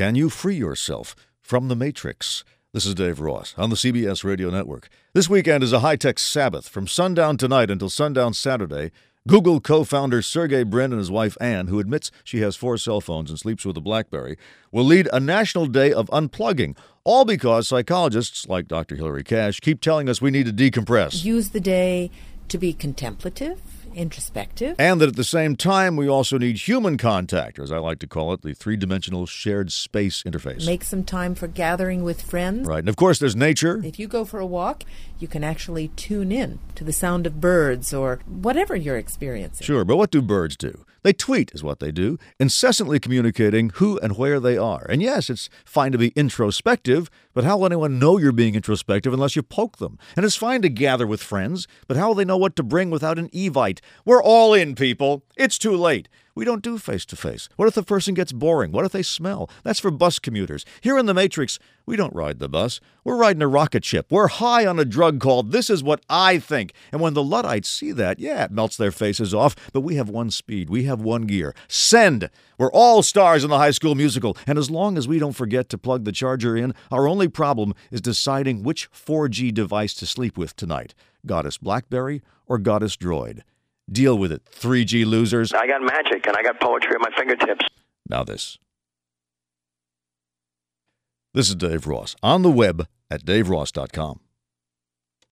Can you free yourself from the Matrix? This is Dave Ross on the CBS Radio Network. This weekend is a high tech Sabbath from sundown tonight until sundown Saturday. Google co founder Sergey Brin and his wife Anne, who admits she has four cell phones and sleeps with a Blackberry, will lead a national day of unplugging, all because psychologists like Dr. Hilary Cash keep telling us we need to decompress. Use the day to be contemplative, introspective. And that at the same time, we also need human contact, or as I like to call it, the three dimensional shared space interface. Make some time for gathering with friends. Right. And of course, there's nature. If you go for a walk, you can actually tune in to the sound of birds or whatever you're experiencing. Sure, but what do birds do? They tweet, is what they do, incessantly communicating who and where they are. And yes, it's fine to be introspective, but how will anyone know you're being introspective unless you poke them? And it's fine to gather with friends, but how will they know what to bring without an Evite? We're all in, people. It's too late. We don't do face to face. What if the person gets boring? What if they smell? That's for bus commuters. Here in the Matrix, we don't ride the bus. We're riding a rocket ship. We're high on a drug called This Is What I Think. And when the Luddites see that, yeah, it melts their faces off, but we have one speed. We have one gear. Send! We're all stars in the high school musical. And as long as we don't forget to plug the charger in, our only problem is deciding which 4G device to sleep with tonight Goddess Blackberry or Goddess Droid. Deal with it, 3G losers. I got magic and I got poetry at my fingertips. Now, this. This is Dave Ross on the web at daveross.com.